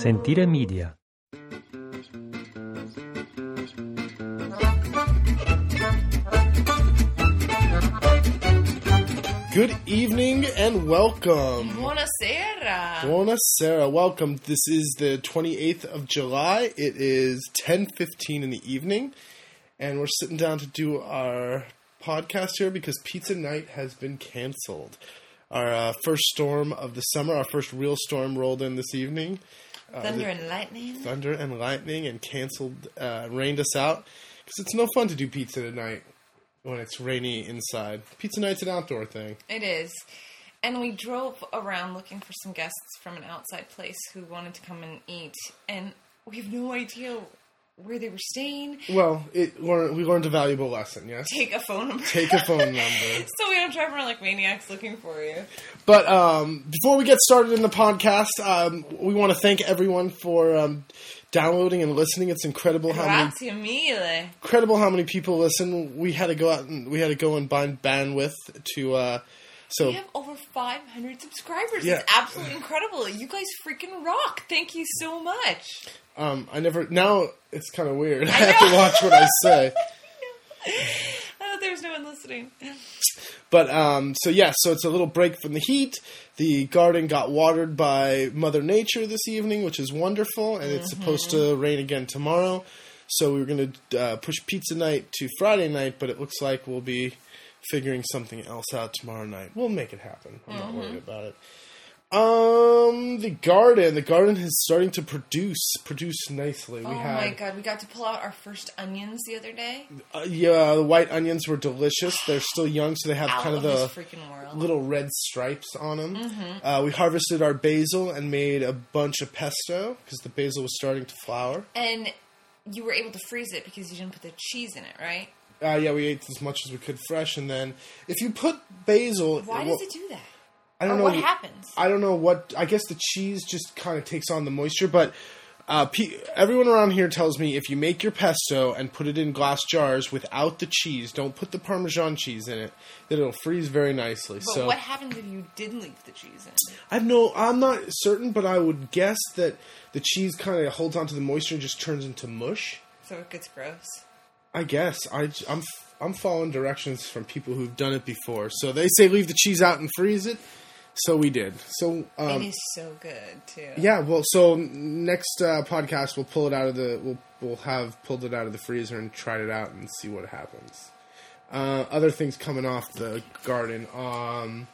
Sentire Media. Good evening and welcome. Buonasera. Buonasera. Welcome. This is the 28th of July. It is 10:15 in the evening and we're sitting down to do our podcast here because pizza night has been canceled. Our uh, first storm of the summer, our first real storm rolled in this evening. Uh, Thunder and lightning. thunder and lightning and canceled uh, rained us out because it's no fun to do pizza tonight when it's rainy inside. Pizza night's an outdoor thing. It is. And we drove around looking for some guests from an outside place who wanted to come and eat. And we have no idea where they were staying. Well, it learn, we learned a valuable lesson. Yes, Take a phone number. take a phone number. so we don't drive around like maniacs looking for you. But um, before we get started in the podcast, um, we want to thank everyone for um, downloading and listening. It's incredible how many Grazie mille. incredible how many people listen. We had to go out and we had to go and find bandwidth to. Uh, so We have over 500 subscribers. Yeah. It's absolutely incredible. You guys freaking rock. Thank you so much. um, I never now it's kind of weird. I have to watch what I say. Oh, there's no one listening. But um, so yeah, so it's a little break from the heat. The garden got watered by Mother Nature this evening, which is wonderful, and it's supposed to rain again tomorrow. So we are going to uh, push pizza night to Friday night, but it looks like we'll be figuring something else out tomorrow night. We'll make it happen. I'm not worried about it. Um, the garden, the garden is starting to produce, produce nicely. We oh had, my god, we got to pull out our first onions the other day. uh, yeah, the white onions were delicious. They're still young, so they have Out kind of of the this freaking world. little red stripes on them. Mm-hmm. Uh, we harvested our basil and made a bunch of pesto because the basil was starting to flower. And you were able to freeze it because you didn't put the cheese in it, right? Uh, yeah, we ate as much as we could fresh, and then if you put basil, Why does it do that? I don't or know what happens? I don't know what. I guess the cheese just kind of takes on the moisture, but. Uh, pe- everyone around here tells me if you make your pesto and put it in glass jars without the cheese, don't put the Parmesan cheese in it, that it'll freeze very nicely. But so what happens if you did leave the cheese in? I have no. I'm not certain, but I would guess that the cheese kind of holds onto the moisture and just turns into mush. So it gets gross. I guess I, am I'm following directions from people who've done it before. So they say leave the cheese out and freeze it. So we did. So um, it is so good too. yeah. Well, so next uh, podcast we'll pull it out of the we'll we'll have pulled it out of the freezer and tried it out and see what happens. Uh, other things coming off the garden. Um,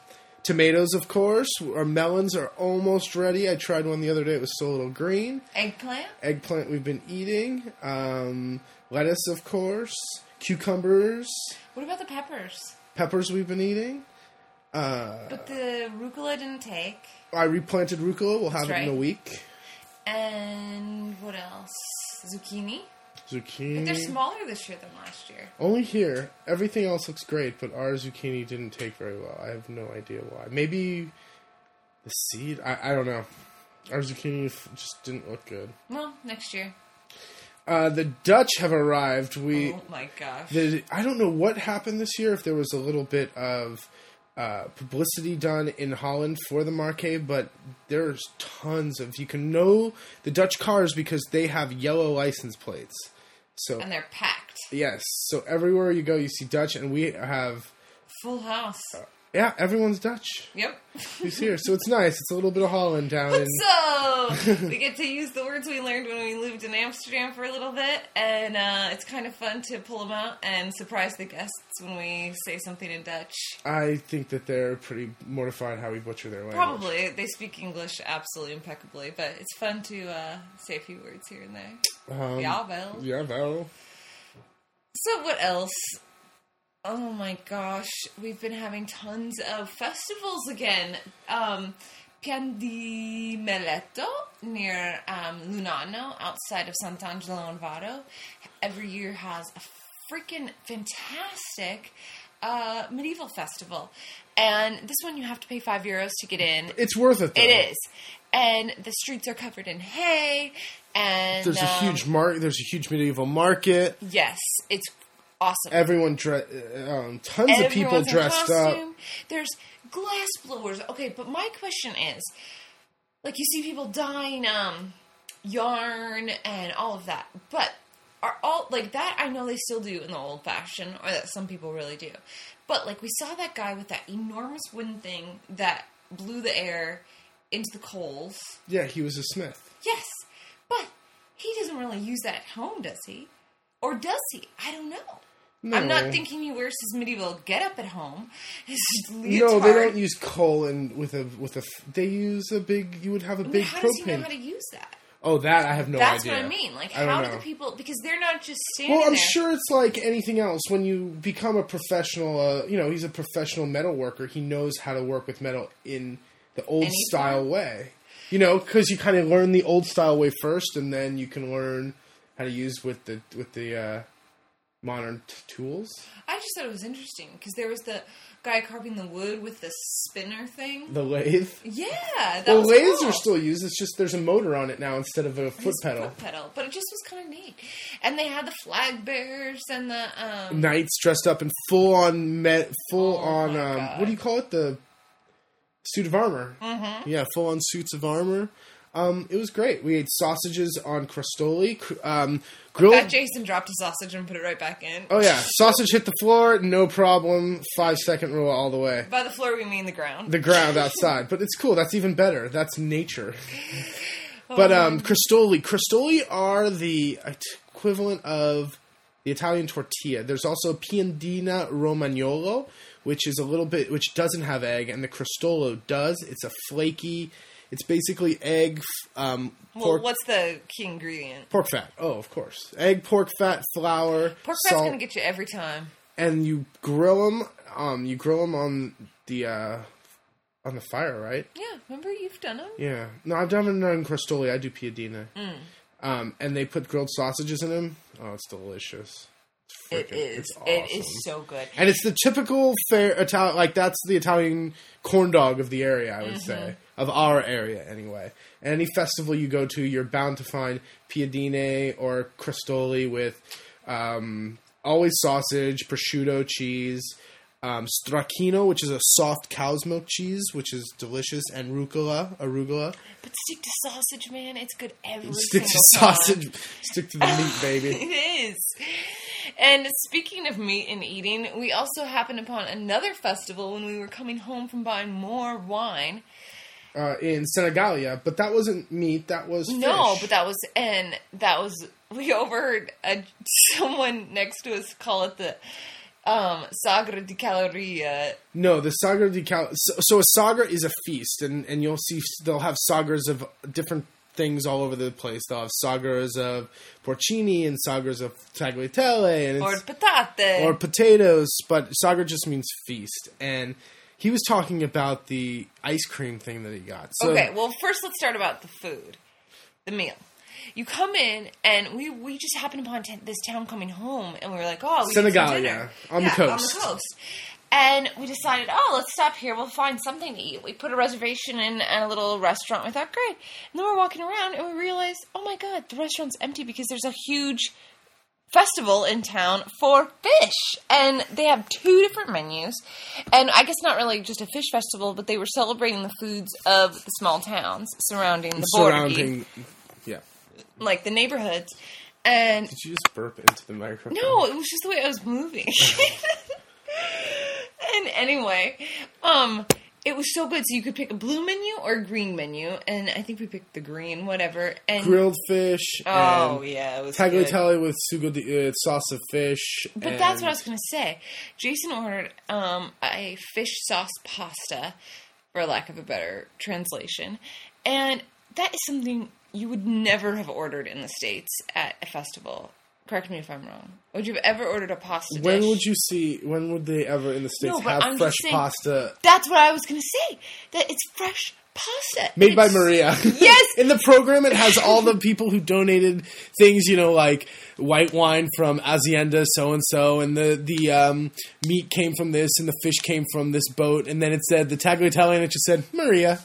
tomatoes, of course. Our melons are almost ready. I tried one the other day. It was still a little green. Eggplant? Eggplant we've been eating. Um, lettuce, of course. Cucumbers. What about the peppers? Peppers we've been eating. Uh, But the rucola didn't take. I replanted rucola. We'll have That's it in a week. And what else? Zucchini. Zucchini. They're smaller this year than last year. Only here. Everything else looks great, but our zucchini didn't take very well. I have no idea why. Maybe the seed? I, I don't know. Our zucchini f- just didn't look good. Well, next year. Uh, the Dutch have arrived. We oh my gosh. the, I don't know what happened this year. If there was a little bit of uh, publicity done in Holland for the Marche, but there's tons of you can know the Dutch cars because they have yellow license plates. So and they're packed. yes, so everywhere you go, you see Dutch, and we have Full house. Uh, yeah, everyone's Dutch. Yep. Who's here? So it's nice. It's a little bit of Holland down in. So we get to use the words we learned when we lived in Amsterdam for a little bit, and uh, it's kind of fun to pull them out and surprise the guests when we say something in Dutch. I think that they're pretty mortified how we butcher their language. Probably they speak English absolutely impeccably, but it's fun to uh, say a few words here and there. Um. Yeah, well. So what else? Oh my gosh, we've been having tons of festivals again. Um, Piandimeleto near um, Lunano, outside of Sant'Angelo in Vado, every year has a freaking fantastic uh, medieval festival. And this one you have to pay five euros to get in. It's worth it. Though. It is. And the streets are covered in hay. And There's a um, huge market. There's a huge medieval market. Yes, it's awesome. Everyone, dre- uh, um, tons of people dressed up. There's glass blowers. Okay, but my question is, like, you see people dyeing um yarn and all of that. But are all like that? I know they still do in the old fashioned, or that some people really do. But like we saw that guy with that enormous wooden thing that blew the air into the coals. Yeah, he was a smith. Yes, but he doesn't really use that at home, does he? Or does he? I don't know. I'm not thinking he wears his medieval getup at home. No, they don't use coal and with a with a. They use a big. You would have a But big how does he know propane. how to use that? oh, that I have no That's idea. what I mean. Like, I how do the people? Because they're not just standing Well, I'm there. sure it's like anything else. When you become a professional, uh, you know, he's a professional metal worker. He knows how to work with metal in the old Any style way. You know, because you kind of learn the old style way first, and then you can learn how to use with the with the uh, modern t- tools. I just thought it was interesting because there was the guy carving the wood with the spinner thing. The lathe. Yeah, that Well, lathes cool. are still used. It's just there's a motor on it now instead of a foot pedal. Foot pedal, but it just was kind of neat. And they had the flag bearers and the um, Knights dressed up in full on met, full Oh on um, what do you call it? The suit of armor. Mm-hmm. Yeah, full on suits of armor. Um, it was great. We ate sausages on crostoli, cr- um, grilled. Fat Jason dropped a sausage and put it right back in. Oh yeah, sausage hit the floor, no problem. Five second rule all the way. By the floor, we mean the ground. The ground outside, but it's cool. That's even better. That's nature. Oh, But um, crostoli, crostoli are the equivalent of the Italian tortilla. There's also piadina romagnolo, which is a little bit, which doesn't have egg, and the crostolo does. It's a flaky. It's basically egg, um, well, pork, what's the key ingredient? pork fat. Oh, of course, egg, pork fat, flour, Pork fat's salt, gonna get you every time. and you grill them. Um, you grill them on the uh, on the fire, right? Yeah, remember you've done them. Yeah. No, I've done it on crostoli. I do piadina. Mm. Um, and they put grilled sausages in them. Oh, it's delicious. It is. It's awesome. is so good. And it's the typical fair Italian, like that's the Italian corn dog of the area, I would Mm-hmm. say, of our area anyway. And any festival you go to, you're bound to find piadine or crostoli with um, always sausage, prosciutto, cheese, um, stracchino, which is a soft cow's milk cheese, which is delicious, and rucola, arugula. But stick to sausage, man. It's good every Stick to time. sausage, stick to the meat, baby. It is. And speaking of meat and eating, we also happened upon another festival when we were coming home from buying more wine. Uh, in Senigallia, but that wasn't meat. That was No, but that was and that was we overheard a, someone next to us call it the um, Sagra di Caloria. No, the sagra di cal. So, so a sagra is a feast, and and you'll see they'll have sagras of different things all over the place. They'll have sagras of porcini and sagras of tagliatelle and Or patate. or potatoes, but sagra just means feast. And he was talking about the ice cream thing that he got. So, okay, well, first let's start about the food, the meal. You come in, and we we just happened upon t- this town coming home, and we were like, oh, we Senegal, yeah, on the coast. on the coast. And we decided, oh, let's stop here. We'll find something to eat. We put a reservation in at a little restaurant. We thought, great. And then we're walking around, and we realized, oh my god, the restaurant's empty because there's a huge festival in town for fish and they have two different menus and i guess not really just a fish festival but they were celebrating the foods of the small towns surrounding the border surrounding. Yeah. like the neighborhoods and Did you just burp into the microphone? no it was just the way i was moving and anyway um it was so good so you could pick a blue menu or a green menu and i think we picked the green whatever and grilled fish. oh and yeah it was good. Tagliatelle with sugo di, uh, sauce of fish. But that's what I was going to say. Jason ordered um, a fish sauce pasta, for lack of a better translation, and that is something you would never have ordered in the states at a festival. Correct me if I'm wrong. Would you have ever ordered a pasta When dish? would you see? When would they ever in the states No, but have I'm fresh just saying- pasta That's what I was going to say. That it's fresh pasta made by It's- Maria? Yes! in the program, it has all the people who donated things. You know, like white wine from Azienda so and so, and the the um, meat came from this, and the fish came from this boat, and then it said the tagliatelle, and it just said Maria.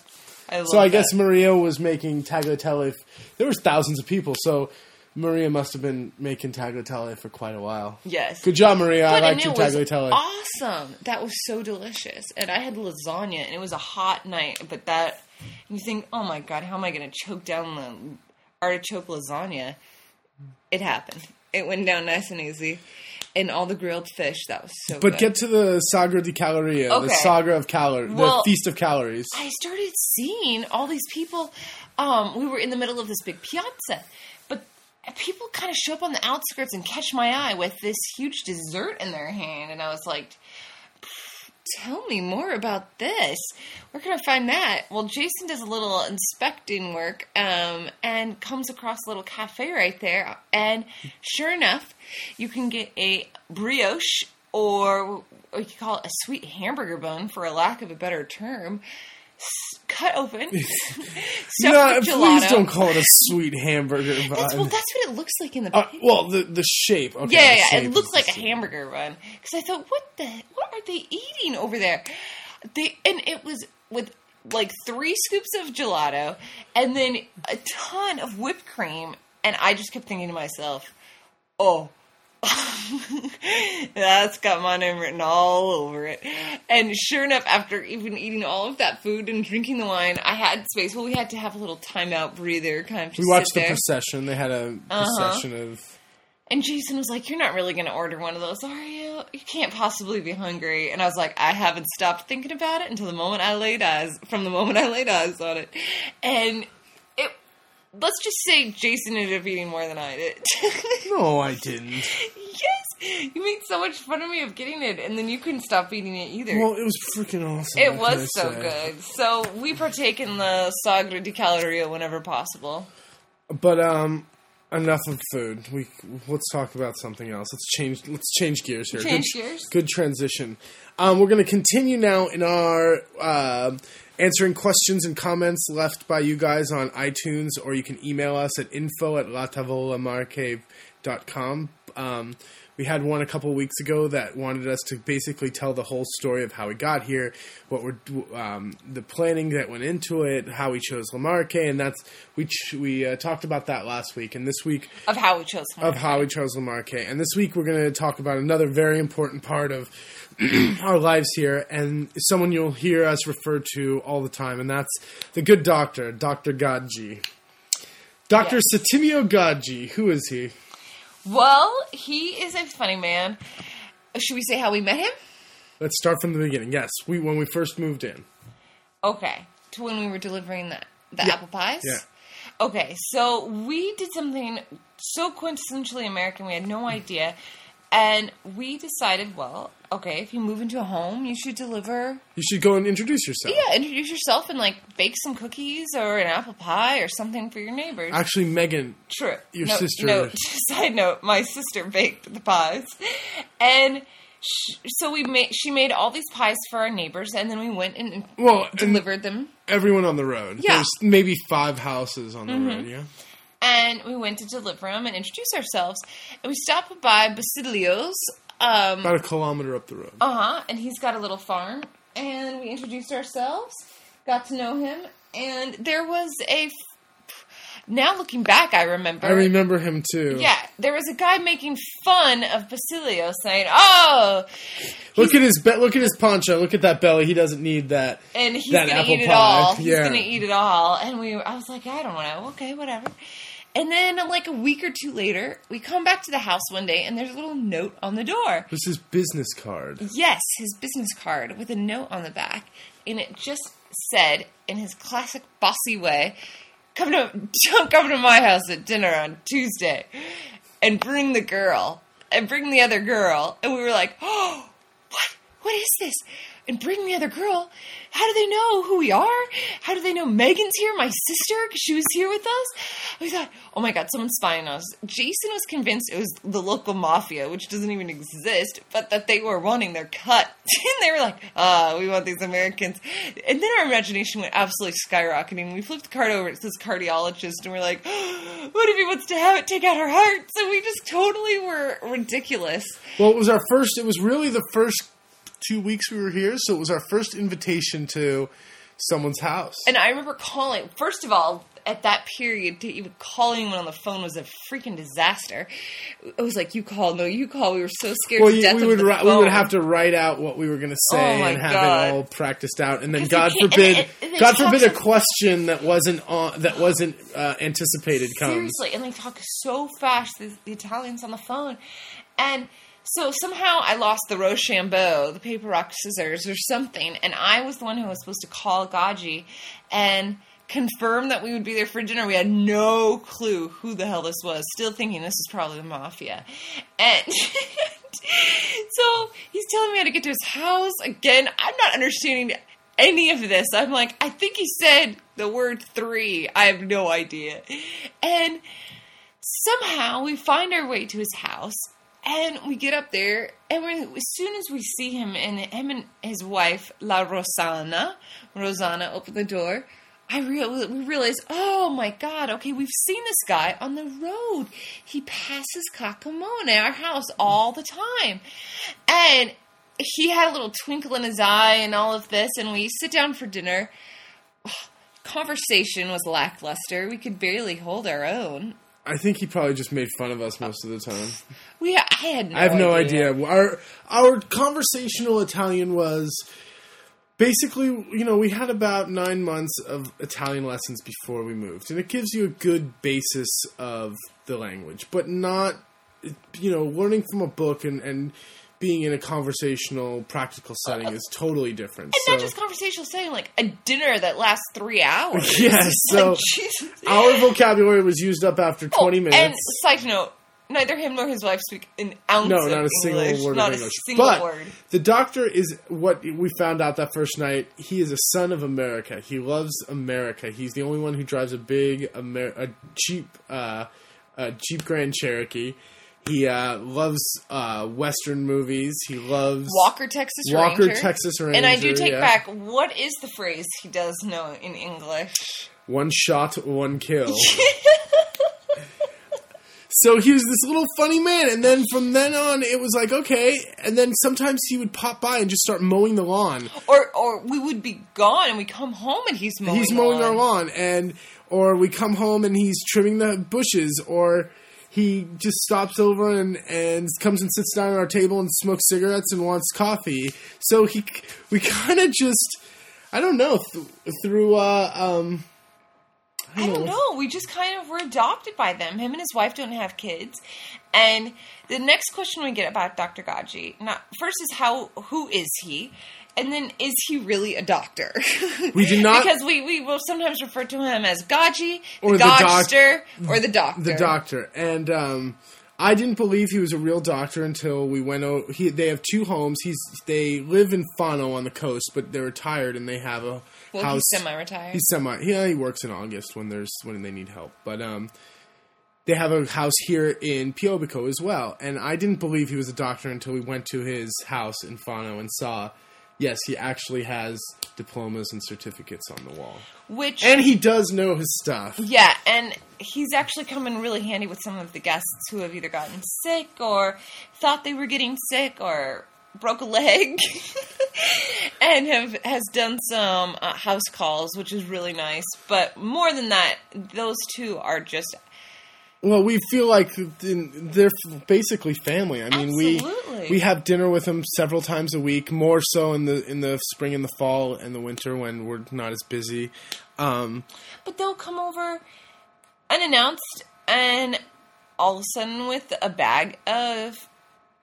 I love So I that. guess Maria was making tagliatelle. If There was thousands of people, so Maria must have been making tagliatelle for quite a while. yes. Good job, Maria. I But and liked your tagliatelle. awesome. That was so delicious. And I had lasagna, and it was a hot night. But that you think, oh my god, how am I going to choke down the artichoke lasagna. It happened. It went down nice and easy. And all the grilled fish, that was so But good. get to the Sagra di Caloria, the Okay. saga of calories, Well- the feast of calories. I started seeing all these people. Um, we were in the middle of this big piazza, people kind of show up on the outskirts and catch my eye with this huge dessert in their hand, and I was like, "Tell me more about this. Where can I find that?" Well, Jason does a little inspecting work, um, and comes across a little cafe right there, and sure enough, you can get a brioche or or you call it a sweet hamburger bun, for a lack of a better term, cut open, No, please don't call it a sweet hamburger bun. That's, well, that's what it looks like in the Uh, well, the the shape. Okay, yeah, the yeah, shape it the like a same. hamburger bun. Because I thought, what the, what are they eating over there? They and it was with like three scoops of gelato and then a ton of whipped cream, and I just kept thinking to myself, oh. That's got my name written all over it. And sure enough, after even eating all of that food and drinking the wine, I had space. Well, we had to have a little timeout breather, kind of just We watched the there. procession. They had a Uh-huh. procession of. And Jason was like, You're not really going to order one of those, are you? You can't possibly be hungry. And I was like, I haven't stopped thinking about it until the moment I laid eyes, from the moment I laid eyes on it. And let's just say Jason ended up eating more than I did. No, I didn't. yes! You made so much fun of me of getting it, and then you couldn't stop eating it either. Well, it was freaking awesome. it was so say? good. So we partake in the Sagra di Caloria whenever possible. But um, enough of food. We let's talk about something else. Let's change. Let's change gears here. Change good, gears? Good transition. Um, we're going to continue now in our uh, answering questions and comments left by you guys on iTunes, or you can email us at info at latavolamarche.com. Um, we had one a couple weeks ago that wanted us to basically tell the whole story of how we got here, what we're um, the planning that went into it, how we chose Le Marche, and that's we ch- we uh, talked about that last week, and this week Of how we chose one. of how we chose Le Marche. And this week we're going to talk about another very important part of our lives here, and someone you'll hear us refer to all the time, and that's the good doctor, Dr. Gaggi. Dr. Yes. Settimio Gaggi. Who is he? Well, he is a funny man. Should we say how we met him? Let's start from the beginning. Yes, we when we first moved in. Okay, to when we were delivering the, the Yeah. apple pies? Yeah. Okay, so we did something so quintessentially American, we had no idea. And we decided, well, okay, if you move into a home, you should deliver. You should go and introduce yourself. Yeah, introduce yourself and like bake some cookies or an apple pie or something for your neighbors. Actually, Megan, True. Your note, sister- Note, side note: my sister baked the pies, and so we made. She made all these pies for our neighbors, and then we went and well, delivered them. everyone on the road. Yeah. There's maybe five houses on the mm-hmm. road. Yeah. And we went to deliver them and introduce ourselves. And we stopped by Basilio's. Um, About a kilometer up the road. uh huh. And he's got a little farm. And we introduced ourselves, got to know him, and there was a. Now looking back, I remember. I remember him too. Yeah, there was a guy making fun of Basilio, saying, "Oh," Look at his be- look at his poncho. Look at that belly. He doesn't need that. and he's That gonna apple eat it pie. all. He's Yeah. gonna eat it all. And we, I was like, I don't know. Okay, whatever. And then, like a week or two later, we come back to the house one day, and there's a little note on the door. This is business card. Yes, his business card with a note on the back, and it just said, in his classic bossy way, "Come to don't come to my house at dinner on Tuesday, and bring the girl, and bring the other girl." And we were like, "Oh, what? What is this?" And bring the other girl. How do they know who we are? How do they know Megan's here, my sister, because she was here with us? We thought, oh my god, someone's spying on us. Jason was convinced it was the local mafia, which doesn't even exist, but that they were wanting their cut. and they were like, ah, we want these Americans. And then our imagination went absolutely skyrocketing. We flipped the card over, it says cardiologist, and we're like, what if he wants to have it take out her heart? So we just totally were ridiculous. Well, it was our first. It was really the first two weeks we were here, so it was our first invitation to someone's house. And I remember calling. First of all, at that period, to even call anyone on the phone was a freaking disaster. It was like you call, no, you call. We were so scared Well, to you, death we of would the ri- we would have to write out what we were going to say Oh and have God. it all practiced out, and then God forbid, and- and- and God forbid, a question that wasn't on that wasn't uh, anticipated comes. Seriously, and they talk so fast, the, the Italians on the phone. And so somehow I lost the Rochambeau, the paper, rock, scissors, or something, and I was the one who was supposed to call Gaggi and confirm that we would be there for dinner. We had no clue who the hell this was, still thinking this is probably the mafia. And so he's telling me how to get to his house. Again, I'm not understanding any of this. I'm like, I think he said the word three. I have no idea. And somehow we find our way to his house and we get up there and as soon as we see him and him and his wife La Rosana Rosanna open the door I real we realize oh my god okay we've seen this guy on the road. He passes Kakamone our house all the time. And he had a little twinkle in his eye and all of this and we sit down for dinner. Conversation was lackluster. We could barely hold our own I think he probably just made fun of us most of the time. We, I had no I have no idea. idea. Our our conversational Italian was basically, you know, we had about nine months of Italian lessons before we moved, and it gives you a good basis of the language, but not, you know, learning from a book and and being in a conversational, practical setting is totally different. And so not just conversational setting, like a dinner that lasts three hours. Yes, It's so like, our vocabulary was used up after Oh, twenty minutes. And side note, neither him nor his wife speak an ounce No, of not a single English, word not of a English. single but word. the doctor is what we found out that first night. He is a son of America. He loves America. He's the only one who drives a big Amer- a Jeep, uh, a Jeep Grand Cherokee. He uh, loves uh, Western movies. He loves Walker, Texas Walker, Ranger. Texas Ranger. And I do take yeah. back, what is the phrase he does know in English? one shot, one kill. So he was this little funny man, and then from then on, it was like okay. And then sometimes he would pop by and just start mowing the lawn. Or or we would be gone and we come home and he's mowing he's mowing the our lawn and or we come home and he's trimming the bushes or he just stops over and, and comes and sits down at our table and smokes cigarettes and wants coffee so he we kind of just i don't know th- through uh um I don't know. We just kind of were adopted by them. Him and his wife don't have kids. And the next question we get about Dr. Gaggi, not first is how who is he? And then is he really a doctor? We did not- because we, we will sometimes refer to him as Gaggi, the Or the Godster, or the doctor. the doctor and um I didn't believe he was a real doctor until we went over. He, they have two homes. He's they live in Fano on the coast, but they're retired and they have a Well, house. he's semi-retired. He's semi. Yeah, he works in August when there's when they need help. But um, they have a house here in Piobico as well. And I didn't believe he was a doctor until we went to his house in Fano and saw. Yes, he actually has diplomas and certificates on the wall, Which and he does know his stuff. Yeah, and he's actually come in really handy with some of the guests who have either gotten sick or thought they were getting sick or broke a leg and have has done some uh, house calls, which is really nice. But more than that, those two are just Well, we feel like they're basically family. I mean, Absolutely. we we have dinner with them several times a week, more so in the in the spring and the fall and the winter when we're not as busy. Um, but they'll come over unannounced and all of a sudden with a bag of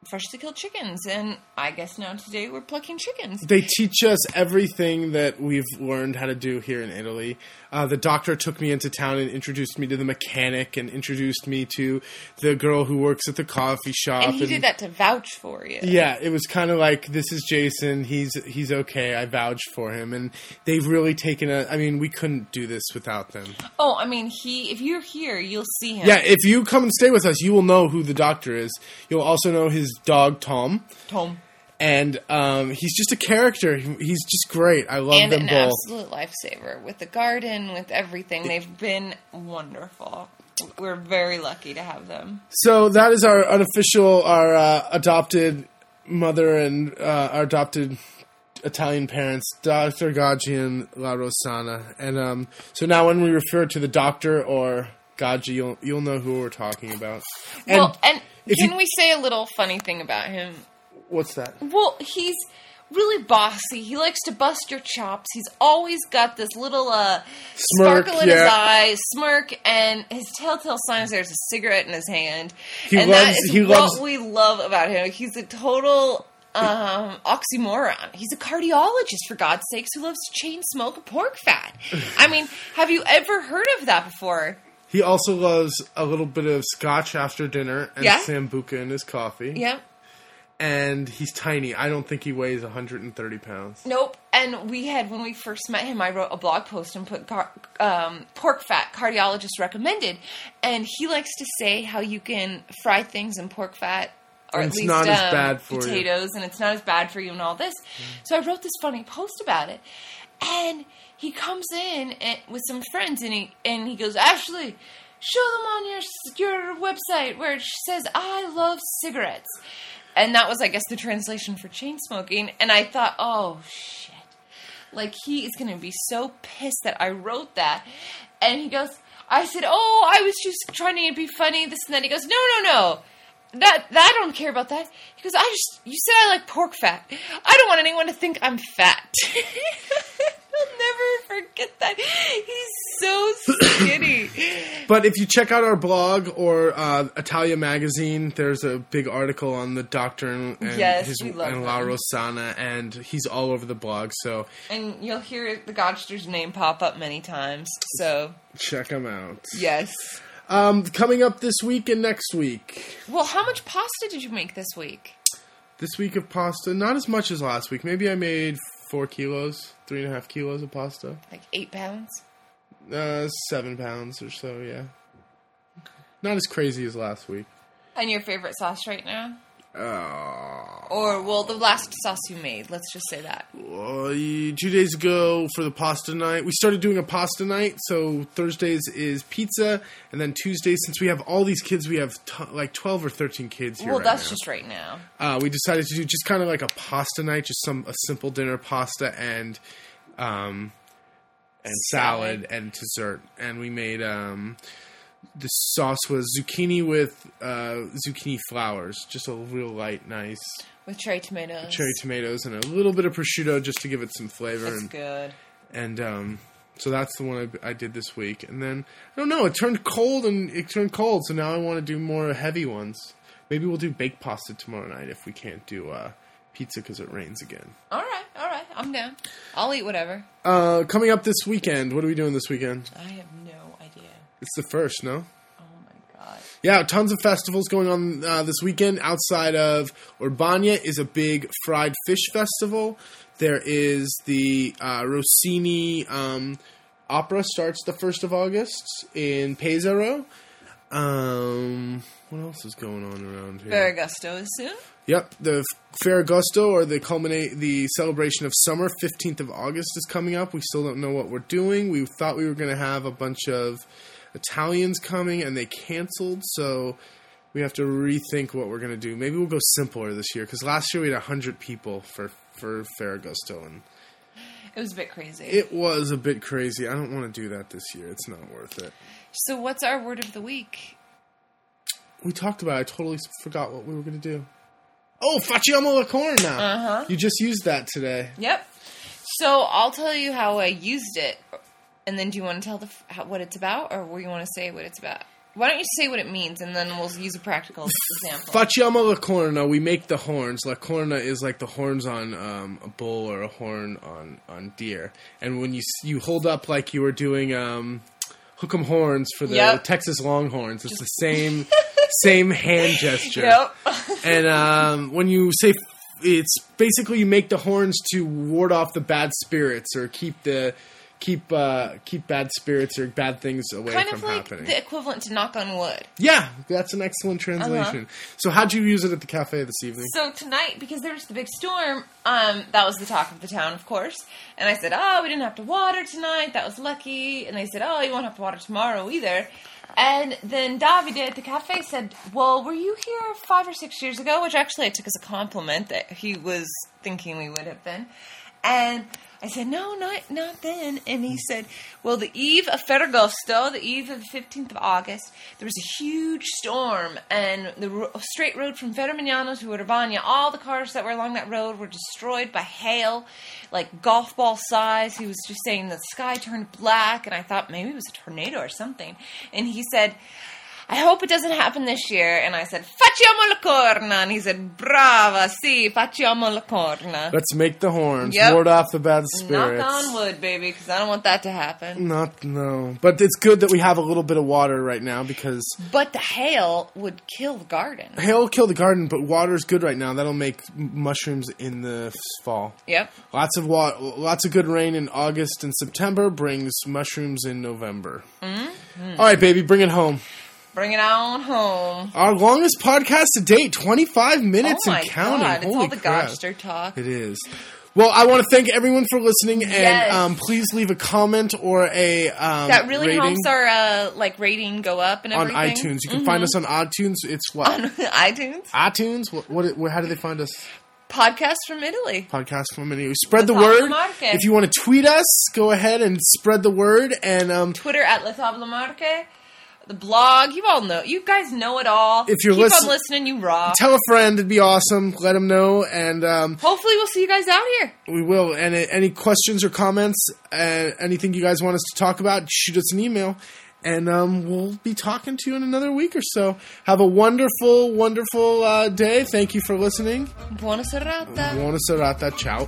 freshly killed chickens and I guess now today we're plucking chickens. they teach us everything that we've learned how to do here in Italy. Uh, the doctor took me into town and introduced me to the mechanic and introduced me to the girl who works at the coffee shop. And he did that to vouch for you. Yeah, it was kind of like this is Jason. He's he's okay. I vouch for him, and they've really taken a. I mean, we couldn't do this without them. Oh, I mean, he. If you're here, you'll see him. Yeah, if you come and stay with us, you will know who the doctor is. You'll also know his dog Tom, Tom. and um, he's just a character. He's just great. I love And them an both. absolute lifesaver with the garden, with everything. They've been wonderful. We're very lucky to have them. So that is our unofficial, our uh, adopted mother and uh, our adopted Italian parents, Dr. Gaggi and La Rosana. And um, so now when we refer to the doctor or Gaggi, you'll, you'll know who we're talking about. And well, and can you- we say a little funny thing about him? what's that? Well, he's really bossy. He likes to bust your chops. He's always got this little uh, Smirk, sparkle in his yeah. eye, smirk, and his telltale sign is there's a cigarette in his hand. He and loves- that is what loves- we love about him. He's a total um, oxymoron. He's a cardiologist, for God's sakes, who loves to chain smoke pork fat. I mean, have you ever heard of that before? He also loves a little bit of scotch after dinner and Yeah. sambuca in his coffee. Yep. And he's tiny. I don't think he weighs 130 pounds. Nope. And we had when we first met him, I wrote a blog post and put car- um, pork fat cardiologist recommended, and he likes to say how you can fry things in pork fat. Or And at least um, for you. potatoes, and it's not as bad for you, and all this. So I wrote this funny post about it, and he comes in and, with some friends, and he and he goes, Ashley, show them on your your website where it says I love cigarettes, and that was, I guess, the translation for chain smoking. And I thought, oh shit, like he is going to be so pissed that I wrote that. And he goes, I said, oh, I was just trying to be funny, this and that. He goes, no, no, no. That, that I don't care about that. He goes, I just you said I like pork fat. I don't want anyone to think I'm fat. Never forget that. He's so skinny. But if you check out our blog or uh, Italia magazine, there's a big article on the doctor and, Yes, his and La. Rosana, and he's all over the blog. So and you'll hear the Godster's name pop up many times. So check him out. yes. Um, coming up this week and next week. Well, how much pasta did you make this week? This week of pasta, not as much as last week. Maybe I made four kilos, three and a half kilos of pasta. Like eight pounds. Uh, seven pounds or so, yeah. Not as crazy as last week. And your favorite sauce right now? Uh, Or well, the last sauce you made. Let's just say that. uh, two days ago for the pasta night, we started doing a pasta night. So Thursdays is pizza, and then Tuesdays, since we have all these kids, we have t- like twelve or thirteen kids here. well, right that's now. just right now. uh, we decided to do just kind of like a pasta night, just some a simple dinner pasta and um and salad, Salad. and dessert. And we made um the sauce was zucchini with uh, zucchini flowers, just a real light, nice With cherry tomatoes. cherry tomatoes and a little bit of prosciutto just to give it some flavor. That's and good. and um, so that's the one I, I did this week. And then I don't know, it turned cold and it turned cold, so now I want to do more heavy ones. Maybe we'll do baked pasta tomorrow night if we can't do uh, pizza because it rains again. All right, all right. I'm down. I'll eat whatever. Uh, coming up this weekend, what are we doing this weekend? I have no. It's the first, no? Oh my god. Yeah, tons of festivals going on uh, this weekend. Outside of Urbania is a big fried fish festival. There is the uh, Rossini um, opera starts the first of August in Pesaro. Um, what else is going on around here? Ferragosto is soon. Yep, the Ferragosto or the culminate the celebration of summer, fifteenth of August is coming up. We still don't know what we're doing. We thought we were going to have a bunch of Italians coming, and they canceled. So we have to rethink what we're going to do. Maybe we'll go simpler this year because last year we had hundred people for for Ferragosto, and It was a bit crazy. it was a bit crazy. I don't want to do that this year. It's not worth it. so, what's our word of the week? We talked about. it. I totally forgot what we were going to do. Oh, facciamo la corna. Uh-huh. You just used that today. Yep. So I'll tell you how I used it, and then do you want to tell the how, what it's about, or do you want to say what it's about? Why don't you say what it means, and then we'll use a practical example. Facciamo la corna. We make the horns. La corna is like the horns on um, a bull or a horn on, on deer. And when you you hold up like you were doing um, hook 'em horns for the Yep. Texas Longhorns, it's the same same hand gesture. Yep. And um, when you say it's basically you make the horns to ward off the bad spirits or keep the keep uh, keep bad spirits or bad things away kind from of like happening. the equivalent to knock on wood. Yeah, that's an excellent translation. So, how'd you use it at the cafe this evening? So tonight, because there was the big storm, um, that was the talk of the town, of course. And I said, "Oh, we didn't have to water tonight. That was lucky." And they said, "Oh, you won't have to water tomorrow either." And then Davide at the cafe said, "Well, were you here five or six years ago?" Which actually I took as a compliment that he was thinking we would have been. And I said, no, not not then. And he said, well, the eve of Ferragosto, the eve of the 15th of August, there was a huge storm, and the ro- straight road from Fermignano to Urbania, all the cars that were along that road were destroyed by hail, like golf ball size. He was just saying the sky turned black, and I thought maybe it was a tornado or something. And he said, I hope it doesn't happen this year. And I said, facciamo la corna. And he said, brava, sì, facciamo la corna. Let's make the horns. Yep. Ward off the bad spirits. Knock on wood, baby, because I don't want that to happen. Not no, but it's good that we have a little bit of water right now because But the hail would kill the garden. hail will kill the garden, but water is good right now. That'll make mushrooms in the fall. Yep. Lots of water, lots of good rain in August and September brings mushrooms in November. Mm-hmm. All right, baby, bring it home. Bring it on home. Our longest podcast to date, twenty five minutes oh my and counting. god, it's Holy all the. Gobster talk. It is. Well, I want to thank everyone for listening, and Yes. um, please leave a comment or a um, That really rating helps our uh, like rating go up and on iTunes. You can find us on iTunes. It's what on iTunes. iTunes. What, what? How do they find us? Podcast from Italy. Podcast from any. Spread the Tavola word. If you want to tweet us, go ahead and spread the word. And um, Twitter at La Marche. The blog, you all know. You guys know it all. If you're Keep listen- on listening, you rock. tell a friend. It'd be awesome. Let them know, and um, Hopefully, we'll see you guys out here. we will. And uh, any questions or comments, uh, anything you guys want us to talk about, shoot us an email. And um, we'll be talking to you in another week or so. Have a wonderful, wonderful uh, day. Thank you for listening. Buona serata. Buona serata. Ciao.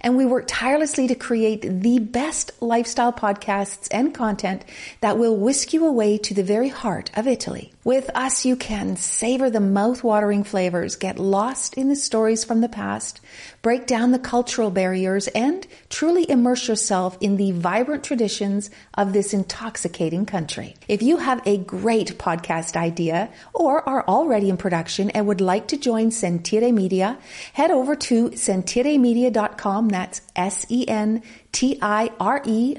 And we work tirelessly to create the best lifestyle podcasts and content that will whisk you away to the very heart of Italy. With us, you can savor the mouth-watering flavors, get lost in the stories from the past, break down the cultural barriers, and truly immerse yourself in the vibrant traditions of this intoxicating country. If you have a great podcast idea or are already in production and would like to join Sentire Media, head over to sentiremedia.com. That's S-E-N-T-I-R-E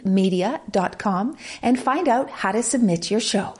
media.com and find out how to submit your show.